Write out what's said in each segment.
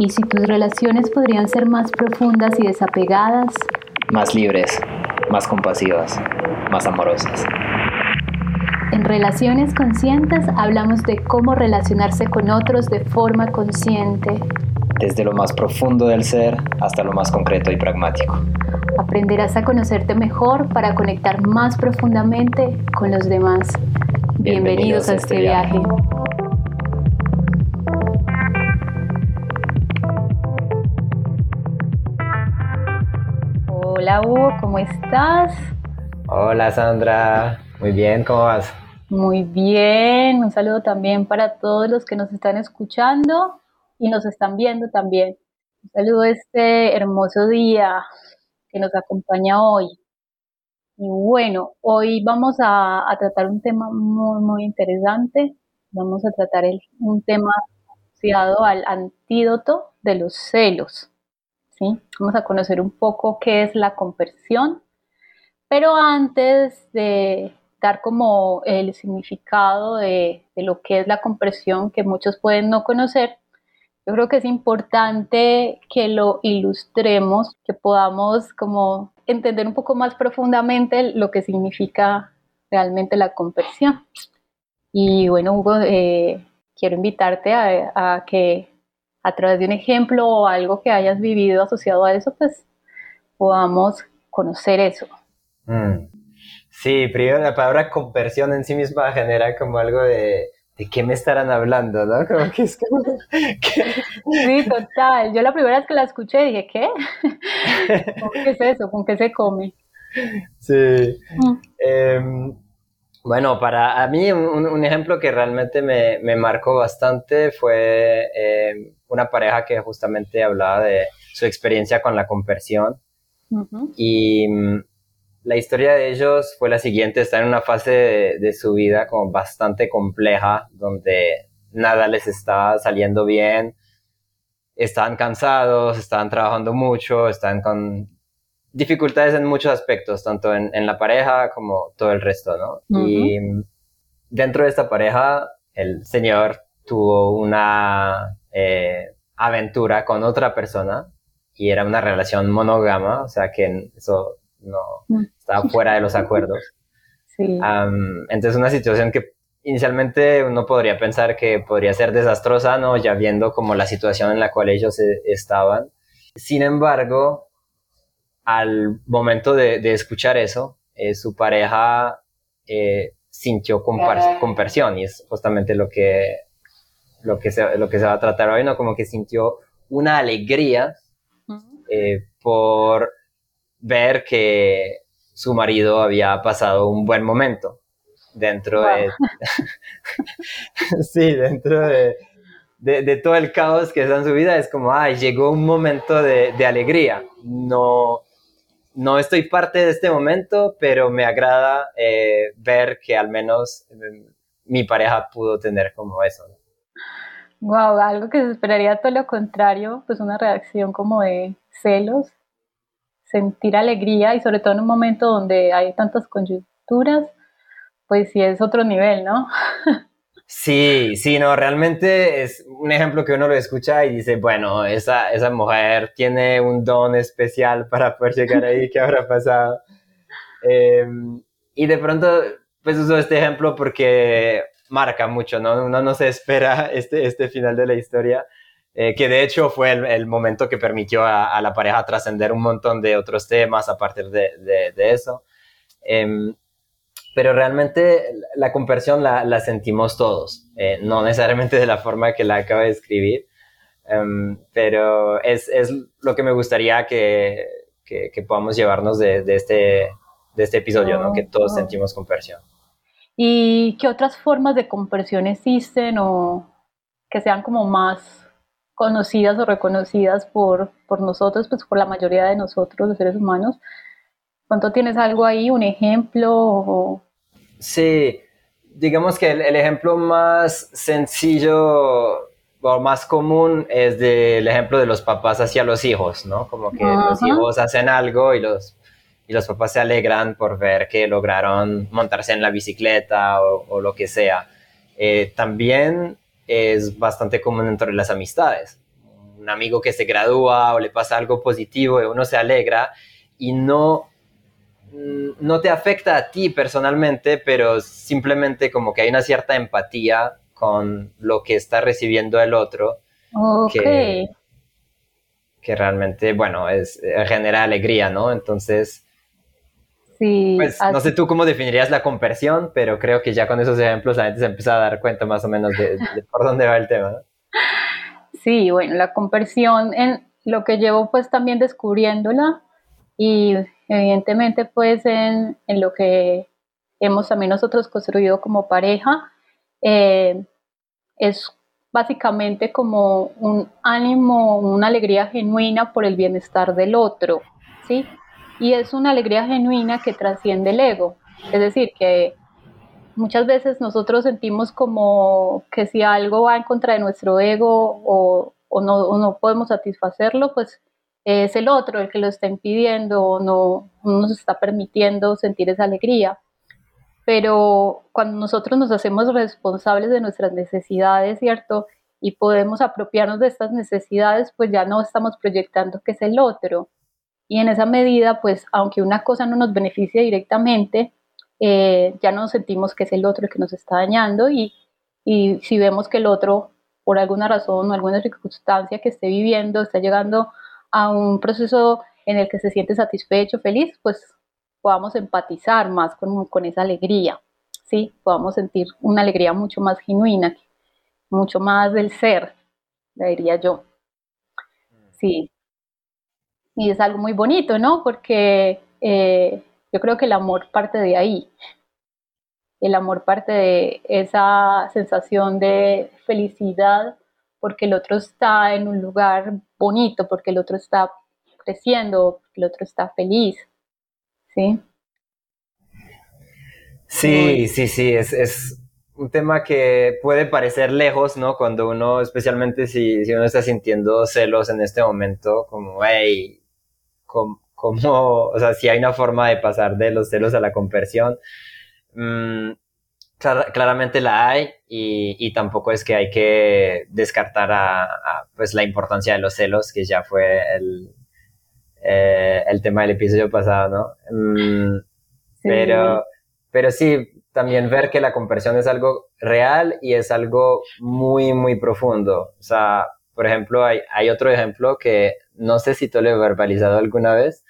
¿Y si tus relaciones podrían ser más profundas y desapegadas? Más libres, más compasivas, más amorosas. En Relaciones Conscientes hablamos de cómo relacionarse con otros de forma consciente. Desde lo más profundo del ser hasta lo más concreto y pragmático. Aprenderás a conocerte mejor para conectar más profundamente con los demás. Bienvenidos, a este, este viaje. ¿Cómo estás? Hola Sandra, muy bien, ¿cómo vas? Muy bien, un saludo también para todos los que nos están escuchando y nos están viendo también. Un saludo este hermoso día que nos acompaña hoy. Y bueno, hoy vamos a, tratar un tema muy, muy interesante. Vamos a tratar un tema asociado al antídoto de los celos. ¿Sí? Vamos a conocer un poco qué es la conversión. Pero antes de dar como el significado de, de lo que es la conversión, que muchos pueden no conocer, yo creo que es importante que lo ilustremos, que podamos como entender un poco más profundamente lo que significa realmente la conversión. Y bueno, Hugo, eh, quiero invitarte a, que a través de un ejemplo o algo que hayas vivido asociado a eso, pues podamos conocer eso. Mm. Sí, primero la palabra conversión en sí misma genera como algo de, ¿de qué me estarán hablando? ¿no? Como que es como, Sí, total. Yo la primera vez que la escuché dije, ¿qué? ¿Qué es eso? ¿Con qué se come? Sí. Mm. Em, bueno, para a mí un, ejemplo que realmente me, me marcó bastante fue em, una pareja que justamente hablaba de su experiencia con la conversión. Y mm, la historia de ellos fue la siguiente, están en una fase de, su vida como bastante compleja, donde nada les estaba saliendo bien, estaban cansados, estaban trabajando mucho, están con dificultades en muchos aspectos, tanto en, la pareja como todo el resto, ¿no? Y dentro de esta pareja, el señor tuvo una eh, aventura con otra persona y era una relación monógama, o sea que eso no mm. estaba fuera de los acuerdos. Sí. entonces una situación que inicialmente uno podría pensar que podría ser desastrosa, ¿no? Ya viendo como la situación en la cual ellos e, estaban. Sin embargo, al momento de, escuchar eso, eh, su pareja eh, sintió compersión y es justamente lo que, lo, que se, lo que se va a tratar hoy, ¿no? Como que sintió una alegría eh, por ver que su marido había pasado un buen momento dentro de... sí, dentro de, de, todo el caos que está en su vida. Es como, ay, llegó un momento de, de alegría. No, no estoy parte de este momento, pero me agrada eh, ver que al menos eh, mi pareja pudo tener como eso. Wow, algo que se esperaría todo lo contrario, pues una reacción como de celos sentir alegría y sobre todo en un momento donde hay tantas coyunturas, pues sí es otro nivel, ¿no? Sí, sí, no, realmente es un ejemplo que uno lo escucha y dice, bueno, esa, esa mujer tiene un don especial para poder llegar ahí, ¿qué habrá pasado? Em, y de pronto, pues uso este ejemplo porque marca mucho, ¿no? Uno no se espera este, este final de la historia eh, que de hecho fue el, momento que permitió a, la pareja trascender un montón de otros temas a partir de, de, eso. Em, pero realmente la conversión la, la sentimos todos, eh, no necesariamente de la forma que la acabo de escribir, em, pero es, es, lo que me gustaría que, que, podamos llevarnos de, de, este, de este episodio, ¿no? que todos sentimos conversión. ¿Y qué otras formas de conversión existen o que sean como más conocidas o reconocidas por, por nosotros, pues por la mayoría de nosotros, los seres humanos. ¿Cuánto tienes algo ahí, un ejemplo? Sí, digamos que el, ejemplo más sencillo o más común es del ejemplo de los papás hacia los hijos, ¿no? Como que los hijos hacen algo y los, y los papás se alegran por ver que lograron montarse en la bicicleta o, lo que sea. Eh, también es bastante común entre las amistades. un amigo que se gradúa o le pasa algo positivo y uno se alegra y no, mm, no te afecta a ti personalmente, pero simplemente como que hay una cierta empatía con lo que está recibiendo el otro. Que, que realmente, bueno, es, genera alegría, ¿no? Entonces, Sí, pues no sé tú cómo definirías la conversión, pero creo que ya con esos ejemplos la gente se empieza a dar cuenta más o menos de, por dónde va el tema. Sí, bueno, la conversión en lo que llevo pues también descubriéndola y evidentemente pues en, en lo que hemos también nosotros construido como pareja, eh, es básicamente como un ánimo, una alegría genuina por el bienestar del otro, ¿sí? Y es una alegría genuina que trasciende el ego. Es decir, que muchas veces nosotros sentimos como que si algo va en contra de nuestro ego o, no, no, podemos satisfacerlo, pues es el otro el que lo está impidiendo o no, no nos está permitiendo sentir esa alegría. Pero cuando nosotros nos hacemos responsables de nuestras necesidades, ¿cierto? Y podemos apropiarnos de estas necesidades, pues ya no estamos proyectando que es el otro, y en esa medida, pues aunque una cosa no nos beneficie directamente, eh, ya no sentimos que es el otro el que nos está dañando y, y si vemos que el otro, por alguna razón o alguna circunstancia que esté viviendo, está llegando a un proceso en el que se siente satisfecho, feliz, pues podamos empatizar más con, con esa alegría, ¿sí? Podamos sentir una alegría mucho más genuina, mucho más del ser, diría yo. Sí, y es algo muy bonito, ¿no? Porque eh, yo creo que el amor parte de ahí. El amor parte de esa sensación de felicidad porque el otro está en un lugar bonito, porque el otro está creciendo, porque el otro está feliz. ¿Sí? Sí, sí, sí, es, es un tema que puede parecer lejos, ¿no? Cuando uno, especialmente si, si uno está sintiendo celos en este momento, como, hey, como, o sea, si hay una forma de pasar de los celos a la conversión. Mm, claramente la hay y, tampoco es que hay que descartar a, pues la importancia de los celos, que ya fue el, eh, el tema del episodio pasado, ¿no? Mm, pero, pero sí, también ver que la conversión es algo real y es algo muy, muy profundo. O sea, por ejemplo, hay, hay otro ejemplo que no sé si tú lo he verbalizado alguna vez,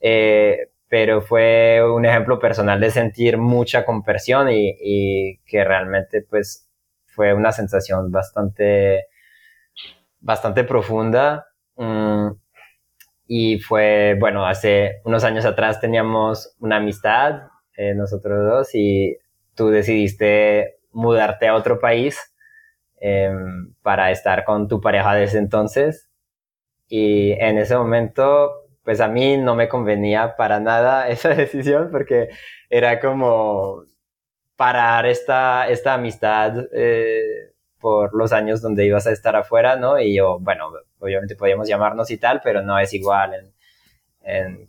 eh, pero fue un ejemplo personal de sentir mucha conversión y, que realmente pues fue una sensación bastante, bastante profunda. Mm, y fue, bueno, hace unos años atrás teníamos una amistad, eh, nosotros dos, y tú decidiste mudarte a otro país Em, para estar con tu pareja desde entonces. Y en ese momento, pues a mí no me convenía para nada esa decisión porque era como parar esta, esta amistad eh, por los años donde ibas a estar afuera, ¿no? Y yo, bueno, obviamente podíamos llamarnos y tal, pero no es igual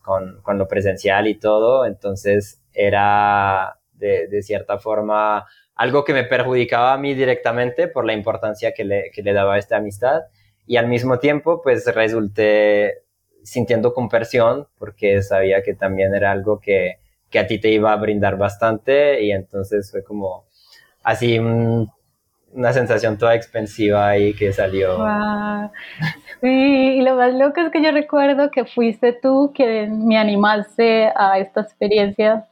con, con, lo presencial y todo. Entonces era de, de cierta forma algo que me perjudicaba a mí directamente por la importancia que le, que le daba a esta amistad. Y al mismo tiempo pues resulté sintiendo conversión porque sabía que también era algo que, que a ti te iba a brindar bastante. Y entonces fue como así una sensación toda expensiva ahí que salió. Sí, y lo más loco es que yo recuerdo que fuiste tú que me animaste a esta experiencia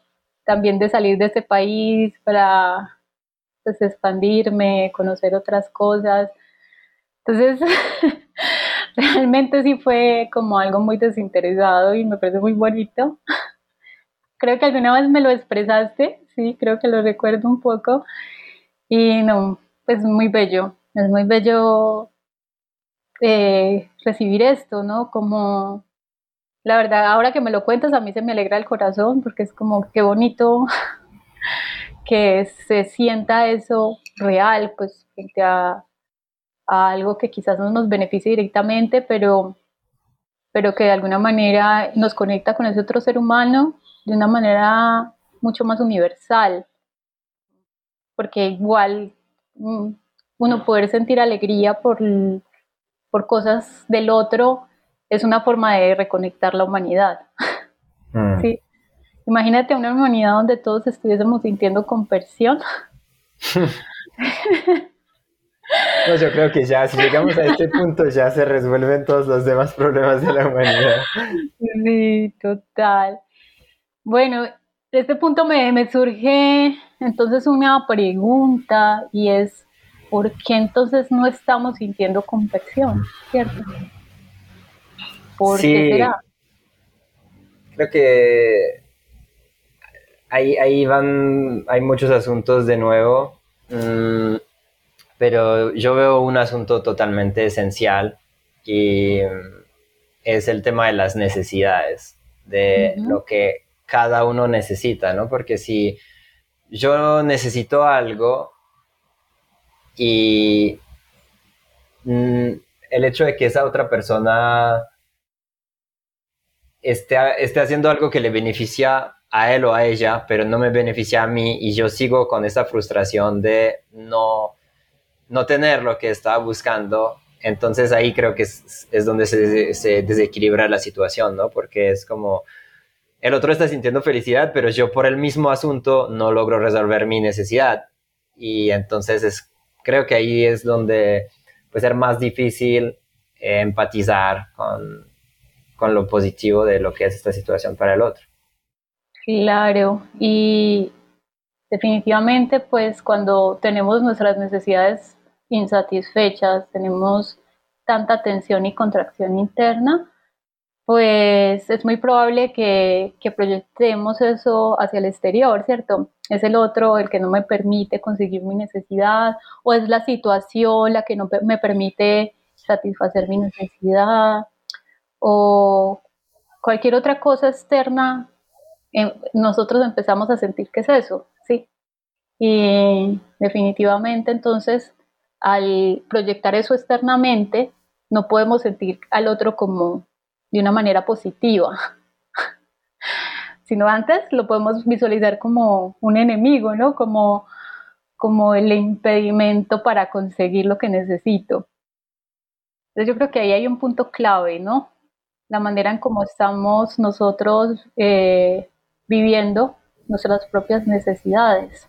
también de salir de ese país para pues, expandirme, conocer otras cosas. Entonces, realmente sí fue como algo muy desinteresado y me parece muy bonito. Creo que alguna vez me lo expresaste, sí, creo que lo recuerdo un poco. Y no, pues muy bello, es muy bello eh, recibir esto, ¿no? Como, la verdad, ahora que me lo cuentas, a mí se me alegra el corazón porque es como, qué bonito que se sienta eso real, pues frente a, algo que quizás no nos beneficie directamente, pero, pero que de alguna manera nos conecta con ese otro ser humano de una manera mucho más universal. Porque igual mm, uno poder sentir alegría por, por cosas del otro es una forma de reconectar la humanidad. Mm. ¿Sí? Imagínate una humanidad donde todos estuviésemos sintiendo compersión. Pues yo creo que ya, si llegamos a este punto, ya se resuelven todos los demás problemas de la humanidad. Sí, total. Bueno, de este punto me, me surge entonces una pregunta y es, ¿por qué entonces no estamos sintiendo compasión? ¿Cierto? ¿Por qué será? Creo que ahí, ahí van, hay muchos asuntos de nuevo. Mm, pero yo veo un asunto totalmente esencial y mm, es el tema de las necesidades, de lo que cada uno necesita, ¿no? Porque si yo necesito algo y mm, el hecho de que esa otra persona esté, esté haciendo algo que le beneficia a él o a ella, pero no me beneficia a mí y yo sigo con esa frustración de no no tener lo que estaba buscando, entonces ahí creo que es, donde se, desequilibra la situación, ¿no? Porque es como, el otro está sintiendo felicidad, pero yo por el mismo asunto no logro resolver mi necesidad. Y entonces es, creo que ahí es donde puede ser más difícil empatizar con, con lo positivo de lo que es esta situación para el otro. Claro, y definitivamente pues cuando tenemos nuestras necesidades insatisfechas, tenemos tanta tensión y contracción interna, pues es muy probable que, proyectemos eso hacia el exterior, ¿cierto? Es el otro el que no me permite conseguir mi necesidad o es la situación la que no me permite satisfacer mi necesidad o cualquier otra cosa externa, eh, nosotros empezamos a sentir que es eso, ¿sí? Y definitivamente entonces al proyectar eso externamente, no podemos sentir al otro como de una manera positiva, sino antes lo podemos visualizar como un enemigo, ¿no? Como, como el impedimento para conseguir lo que necesito. Entonces yo creo que ahí hay un punto clave, ¿no? La manera en cómo estamos nosotros eh, viviendo nuestras propias necesidades.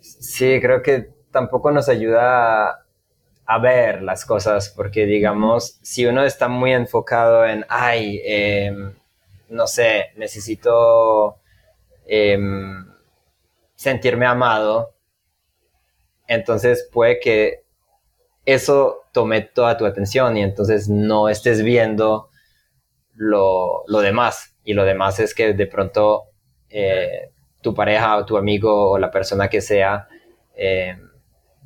Sí, creo que tampoco nos ayuda a, ver las cosas, porque digamos, si uno está muy enfocado en, ay, em, no sé, necesito em, sentirme amado, entonces puede que eso tome toda tu atención y entonces no estés viendo lo, demás. Y lo demás es que de pronto eh, tu pareja o tu amigo o la persona que sea eh,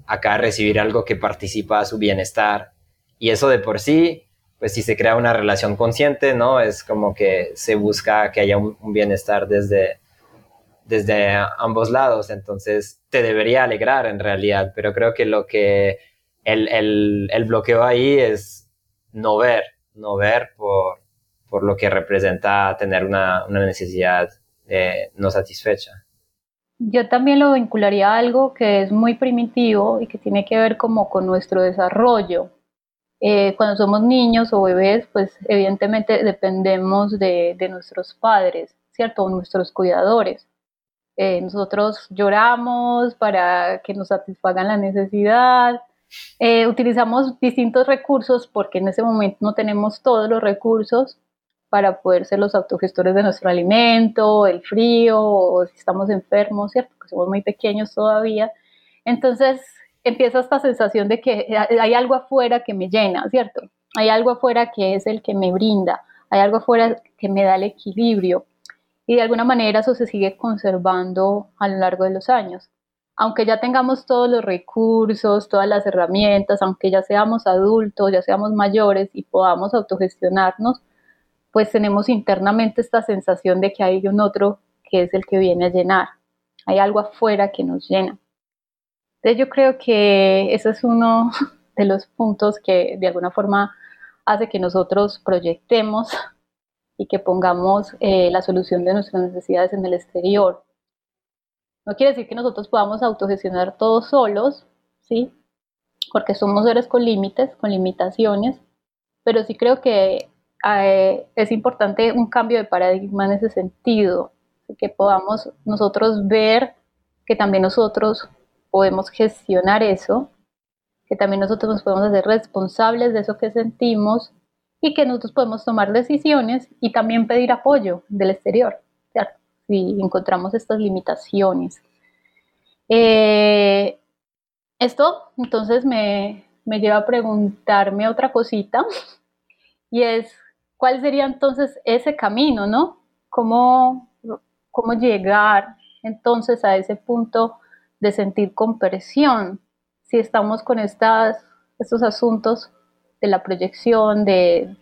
acá recibir algo que participa a su bienestar. Y eso de por sí, pues si se crea una relación consciente, ¿no? Es como que se busca que haya un, bienestar desde, desde ambos lados. Entonces te debería alegrar en realidad, pero creo que lo que el, el, bloqueo ahí es no ver, no ver por, por lo que representa tener una, una necesidad eh, no satisfecha. Yo también lo vincularía a algo que es muy primitivo y que tiene que ver como con nuestro desarrollo. Eh, cuando somos niños o bebés, pues evidentemente dependemos de, nuestros padres, ¿cierto? O nuestros cuidadores. Eh, nosotros lloramos para que nos satisfagan la necesidad, eh, utilizamos distintos recursos porque en ese momento no tenemos todos los recursos para poder ser los autogestores de nuestro alimento, el frío, o si estamos enfermos, ¿cierto? Que somos muy pequeños todavía. Entonces empieza esta sensación de que hay algo afuera que me llena, ¿cierto? Hay algo afuera que es el que me brinda, hay algo afuera que me da el equilibrio. Y de alguna manera eso se sigue conservando a lo largo de los años. Aunque ya tengamos todos los recursos, todas las herramientas, aunque ya seamos adultos, ya seamos mayores y podamos autogestionarnos, pues tenemos internamente esta sensación de que hay un otro que es el que viene a llenar. Hay algo afuera que nos llena. Entonces yo creo que ese es uno de los puntos que de alguna forma hace que nosotros proyectemos y que pongamos eh, la solución de nuestras necesidades en el exterior. No quiere decir que nosotros podamos autogestionar todos solos, ¿sí? porque somos seres con límites, con limitaciones, pero sí creo que eh, es importante un cambio de paradigma en ese sentido, que podamos nosotros ver que también nosotros podemos gestionar eso, que también nosotros nos podemos hacer responsables de eso que sentimos y que nosotros podemos tomar decisiones y también pedir apoyo del exterior, si encontramos estas limitaciones. Eh, esto entonces me, me lleva a preguntarme otra cosita y es, ¿cuál sería entonces ese camino, no? ¿Cómo, cómo llegar entonces a ese punto de sentir compresión si estamos con estas, estos asuntos de la proyección, de,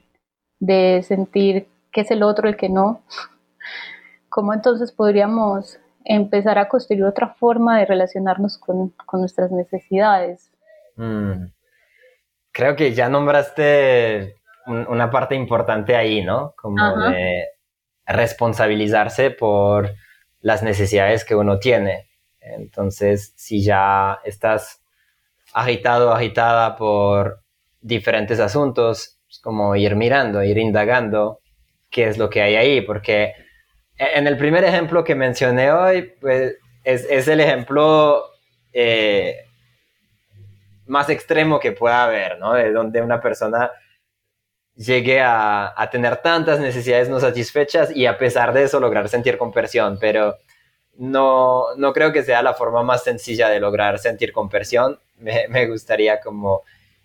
de sentir que es el otro el que no? ¿Cómo entonces podríamos empezar a construir otra forma de relacionarnos con, nuestras necesidades. Mm. Creo que ya nombraste una parte importante ahí, ¿no? Como de responsabilizarse por las necesidades que uno tiene. Entonces, si ya estás agitado, agitada por diferentes asuntos, es como ir mirando, ir indagando qué es lo que hay ahí, porque en el primer ejemplo que mencioné hoy, pues es, el ejemplo eh, más extremo que pueda haber, ¿no? De donde una persona llegue a, tener tantas necesidades no satisfechas y a pesar de eso lograr sentir compersión, pero no, no creo que sea la forma más sencilla de lograr sentir compersión. Me, me gustaría como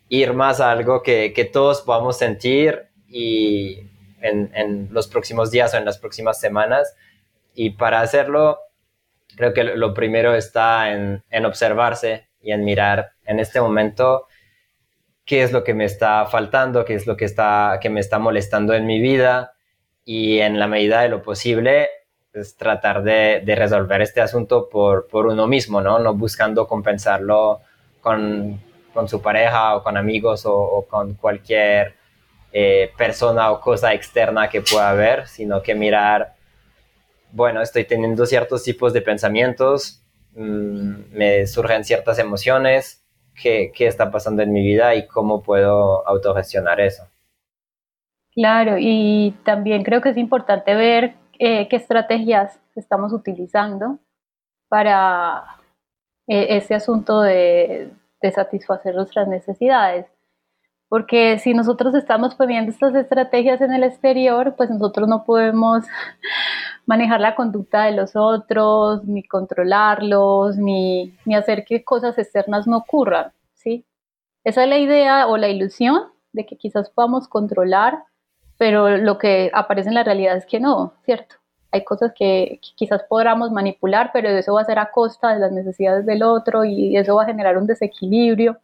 ir más a algo que, que todos podamos sentir y en, los próximos días o en las próximas semanas. Y para hacerlo, creo que lo primero está en, observarse y en mirar en este momento qué es lo que me está faltando, qué es lo que, está, que me está molestando en mi vida y en la medida de lo posible pues, tratar de, resolver este asunto por, por, uno mismo, ¿no? No buscando compensarlo con, con su pareja o con amigos o, o con cualquier eh, persona o cosa externa que pueda haber, sino que mirar, bueno, estoy teniendo ciertos tipos de pensamientos, mm, me surgen ciertas emociones, ¿qué, ¿qué, está pasando en mi vida y cómo puedo autogestionar eso. Claro, y también creo que es importante ver eh, qué estrategias estamos utilizando para eh, ese asunto de, de satisfacer nuestras necesidades. Porque si nosotros estamos poniendo estas estrategias en el exterior, pues nosotros no podemos manejar la conducta de los otros, ni controlarlos, ni, ni hacer que cosas externas no ocurran, ¿sí? Esa es la idea o la ilusión de que quizás podamos controlar, pero lo que aparece en la realidad es que no, ¿cierto? Hay cosas que, que quizás podamos manipular, pero eso va a ser a costa de las necesidades del otro y eso va a generar un desequilibrio.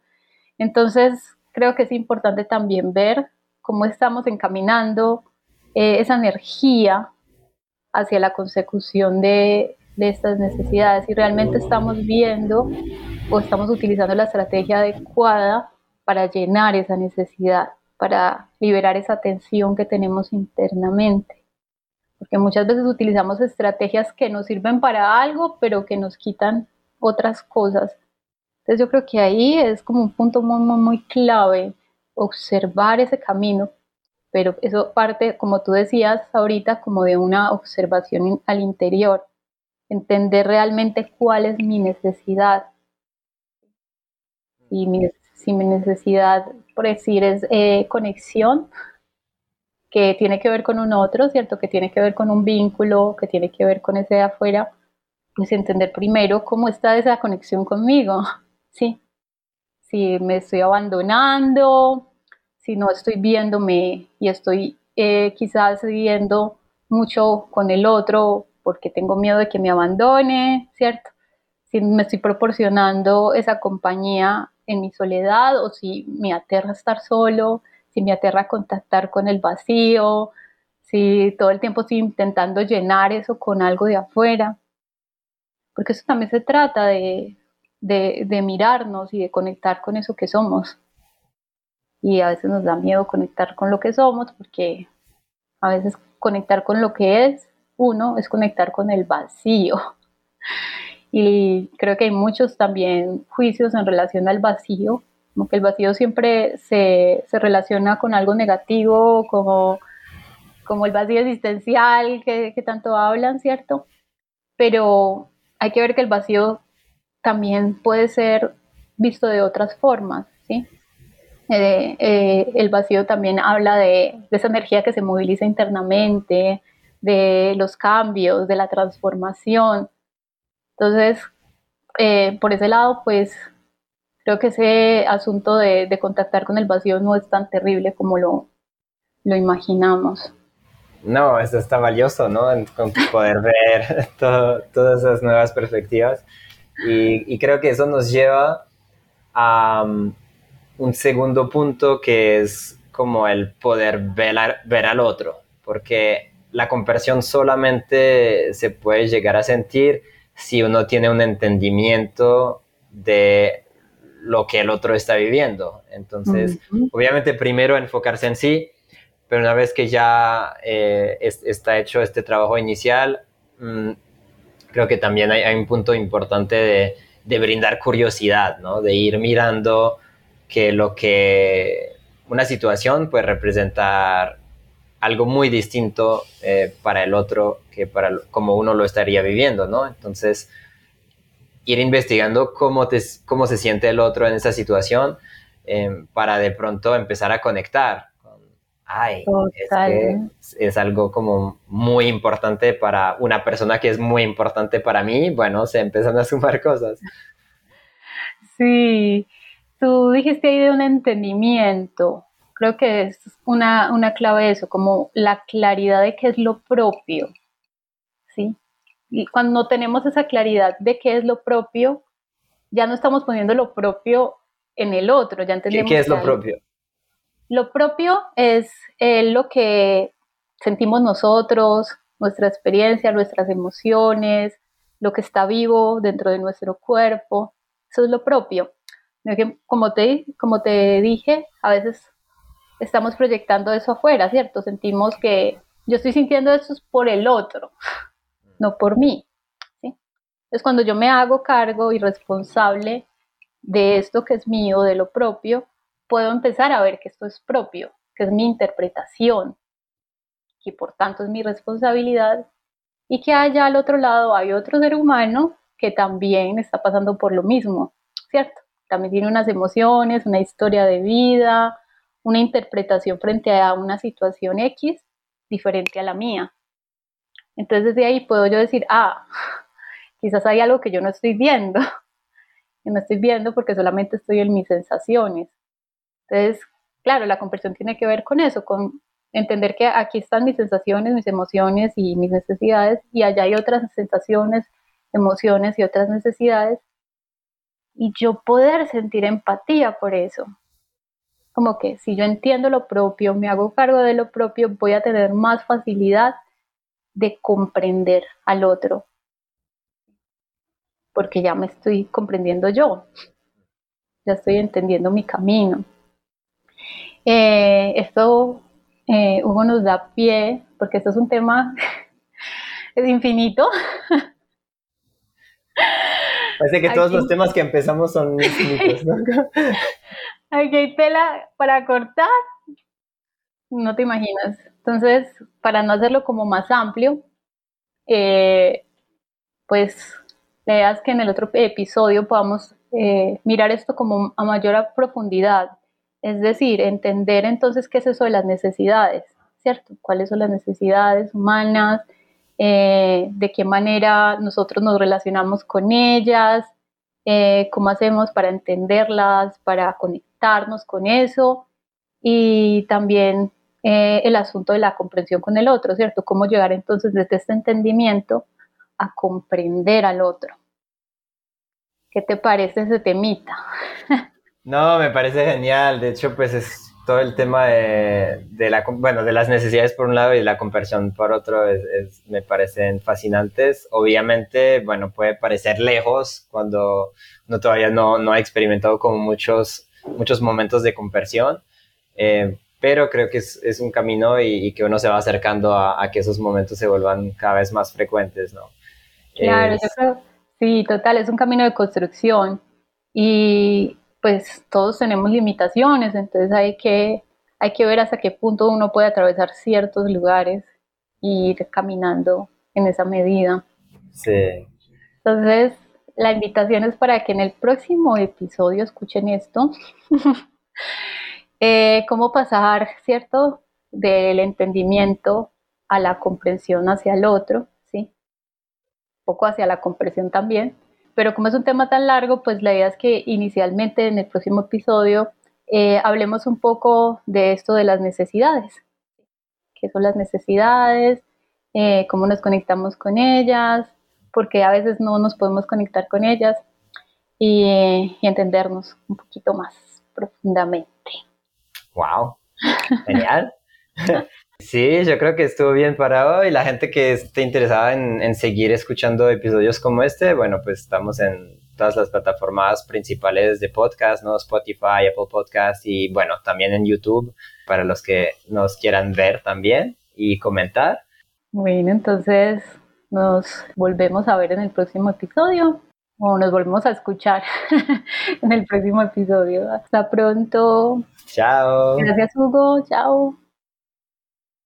Entonces, creo que es importante también ver cómo estamos encaminando eh, esa energía hacia la consecución de, de estas necesidades y realmente estamos viendo o estamos utilizando la estrategia adecuada para llenar esa necesidad, para liberar esa tensión que tenemos internamente. Porque muchas veces utilizamos estrategias que nos sirven para algo, pero que nos quitan otras cosas entonces yo creo que ahí es como un punto muy, muy, muy clave observar ese camino, pero eso parte, como tú decías ahorita, como de una observación al interior, entender realmente cuál es mi necesidad. Y mi, si mi necesidad, por decir, es eh, conexión, que tiene que ver con un otro, ¿cierto? Que tiene que ver con un vínculo, que tiene que ver con ese de afuera, pues entender primero cómo está esa conexión conmigo, ¿sí? Si me estoy abandonando, si no estoy viéndome y estoy eh, quizás viviendo mucho con el otro porque tengo miedo de que me abandone, ¿cierto? Si me estoy proporcionando esa compañía en mi soledad o si me aterra estar solo, si me aterra contactar con el vacío, si todo el tiempo estoy intentando llenar eso con algo de afuera. Porque eso también se trata de, de, mirarnos y de conectar con eso que somos. Y a veces nos da miedo conectar con lo que somos porque a veces conectar con lo que es uno es conectar con el vacío. Y creo que hay muchos también juicios en relación al vacío como que el vacío siempre se, se relaciona con algo negativo, como, como el vacío existencial que, que tanto hablan, ¿cierto? Pero hay que ver que el vacío también puede ser visto de otras formas, ¿sí? Eh, eh, el vacío también habla de, de, esa energía que se moviliza internamente, de los cambios, de la transformación. Entonces, eh, por ese lado, pues creo que ese asunto de, de, contactar con el vacío no es tan terrible como lo, lo imaginamos. No, eso está valioso, ¿no? Con poder ver todas esas nuevas perspectivas. Y, y, creo que eso nos lleva a um, un segundo punto que es como el poder ver, ver al otro, porque la conversión solamente se puede llegar a sentir si uno tiene un entendimiento de lo que el otro está viviendo. Entonces, obviamente primero enfocarse en sí, pero una vez que ya eh, está hecho este trabajo inicial, mmm, creo que también hay, un punto importante de, de, brindar curiosidad, ¿no? de ir mirando que lo que una situación puede representar algo muy distinto eh, para el otro que para como uno lo estaría viviendo, ¿no? Entonces, ir investigando cómo, te, cómo se siente el otro en esa situación eh, para de pronto empezar a conectar. Ay, es, que es, algo como muy importante para una persona que es muy importante para mí. Bueno, se empiezan a sumar cosas. Sí, tú dijiste ahí de un entendimiento creo que es una, una clave de eso, como la claridad de qué es lo propio, ¿sí? Y cuando tenemos esa claridad de qué es lo propio, ya no estamos poniendo lo propio en el otro, ya entendemos. ¿Qué, qué es lo propio? Lo propio es eh, lo que sentimos nosotros, nuestra experiencia, nuestras emociones, lo que está vivo dentro de nuestro cuerpo. Eso es lo propio. Como te, como te dije, a veces estamos proyectando eso afuera, ¿cierto? Sentimos que yo estoy sintiendo eso por el otro, no por mí. ¿sí? Entonces, cuando yo me hago cargo y responsable de esto que es mío, de lo propio, puedo empezar a ver que esto es propio, que es mi interpretación, y por tanto es mi responsabilidad, y que allá al otro lado hay otro ser humano que también está pasando por lo mismo, ¿cierto? También tiene unas emociones, una historia de vida, una interpretación frente a una situación X diferente a la mía. Entonces de ahí puedo yo decir, ah, quizás hay algo que yo no estoy viendo, que no estoy viendo porque solamente estoy en mis sensaciones. Entonces, claro, la conversión tiene que ver con eso, con entender que aquí están mis sensaciones, mis emociones y mis necesidades y allá hay otras sensaciones, emociones y otras necesidades. Y yo poder sentir empatía por eso, como que si yo entiendo lo propio, me hago cargo de lo propio, voy a tener más facilidad de comprender al otro, porque ya me estoy comprendiendo yo, ya estoy entendiendo mi camino. Eh, esto, eh, Hugo, nos da pie, porque esto es un tema es infinito. Parece que todos los temas que empezamos son infinitos, ¿no? Aquí hay tela para cortar. No te imaginas. Entonces, para no hacerlo como más amplio, eh, pues leas que en el otro episodio podamos eh, mirar esto como a mayor profundidad. Es decir, entender entonces qué es eso de las necesidades, ¿cierto? ¿Cuáles son las necesidades humanas? Eh, de qué manera nosotros nos relacionamos con ellas, cómo hacemos para entenderlas, para conectar con eso y también eh, el asunto de la comprensión con el otro, ¿cierto? Cómo llegar entonces desde este entendimiento a comprender al otro. ¿Qué te parece ese temita? no, me parece genial. De hecho, pues es todo el tema de, de, la, bueno, de las necesidades por un lado y la conversión por otro es, me parecen fascinantes. Obviamente, bueno, puede parecer lejos cuando uno todavía no, no ha experimentado como muchos muchos momentos de conversión, eh, pero creo que es, es un camino y, que uno se va acercando a, que esos momentos se vuelvan cada vez más frecuentes, ¿no? Claro, yo creo, sí, total, es un camino de construcción y pues todos tenemos limitaciones, entonces hay que, hay que ver hasta qué punto uno puede atravesar ciertos lugares y ir caminando en esa medida. Sí. Entonces, la invitación es para que en el próximo episodio escuchen esto. Eh, cómo pasar, ¿cierto? Del entendimiento a la comprensión hacia el otro, ¿sí? Un poco hacia la comprensión también. Pero como es un tema tan largo, pues la idea es que inicialmente en el próximo episodio eh, hablemos un poco de esto de las necesidades. ¿Qué son las necesidades? Eh, ¿Cómo nos conectamos con ellas? Porque a veces no nos podemos conectar con ellas y, entendernos un poquito más profundamente. ¡Wow! Genial. Sí, yo creo que estuvo bien para hoy. La gente que esté interesada en, en, seguir escuchando episodios como este, bueno, pues estamos en todas las plataformas principales de podcast, ¿no? Spotify, Apple Podcast y bueno, también en YouTube para los que nos quieran ver también y comentar. Bueno, entonces nos volvemos a ver en el próximo episodio o nos volvemos a escuchar en el próximo episodio. Hasta pronto. Chao. Gracias, Hugo. Chao.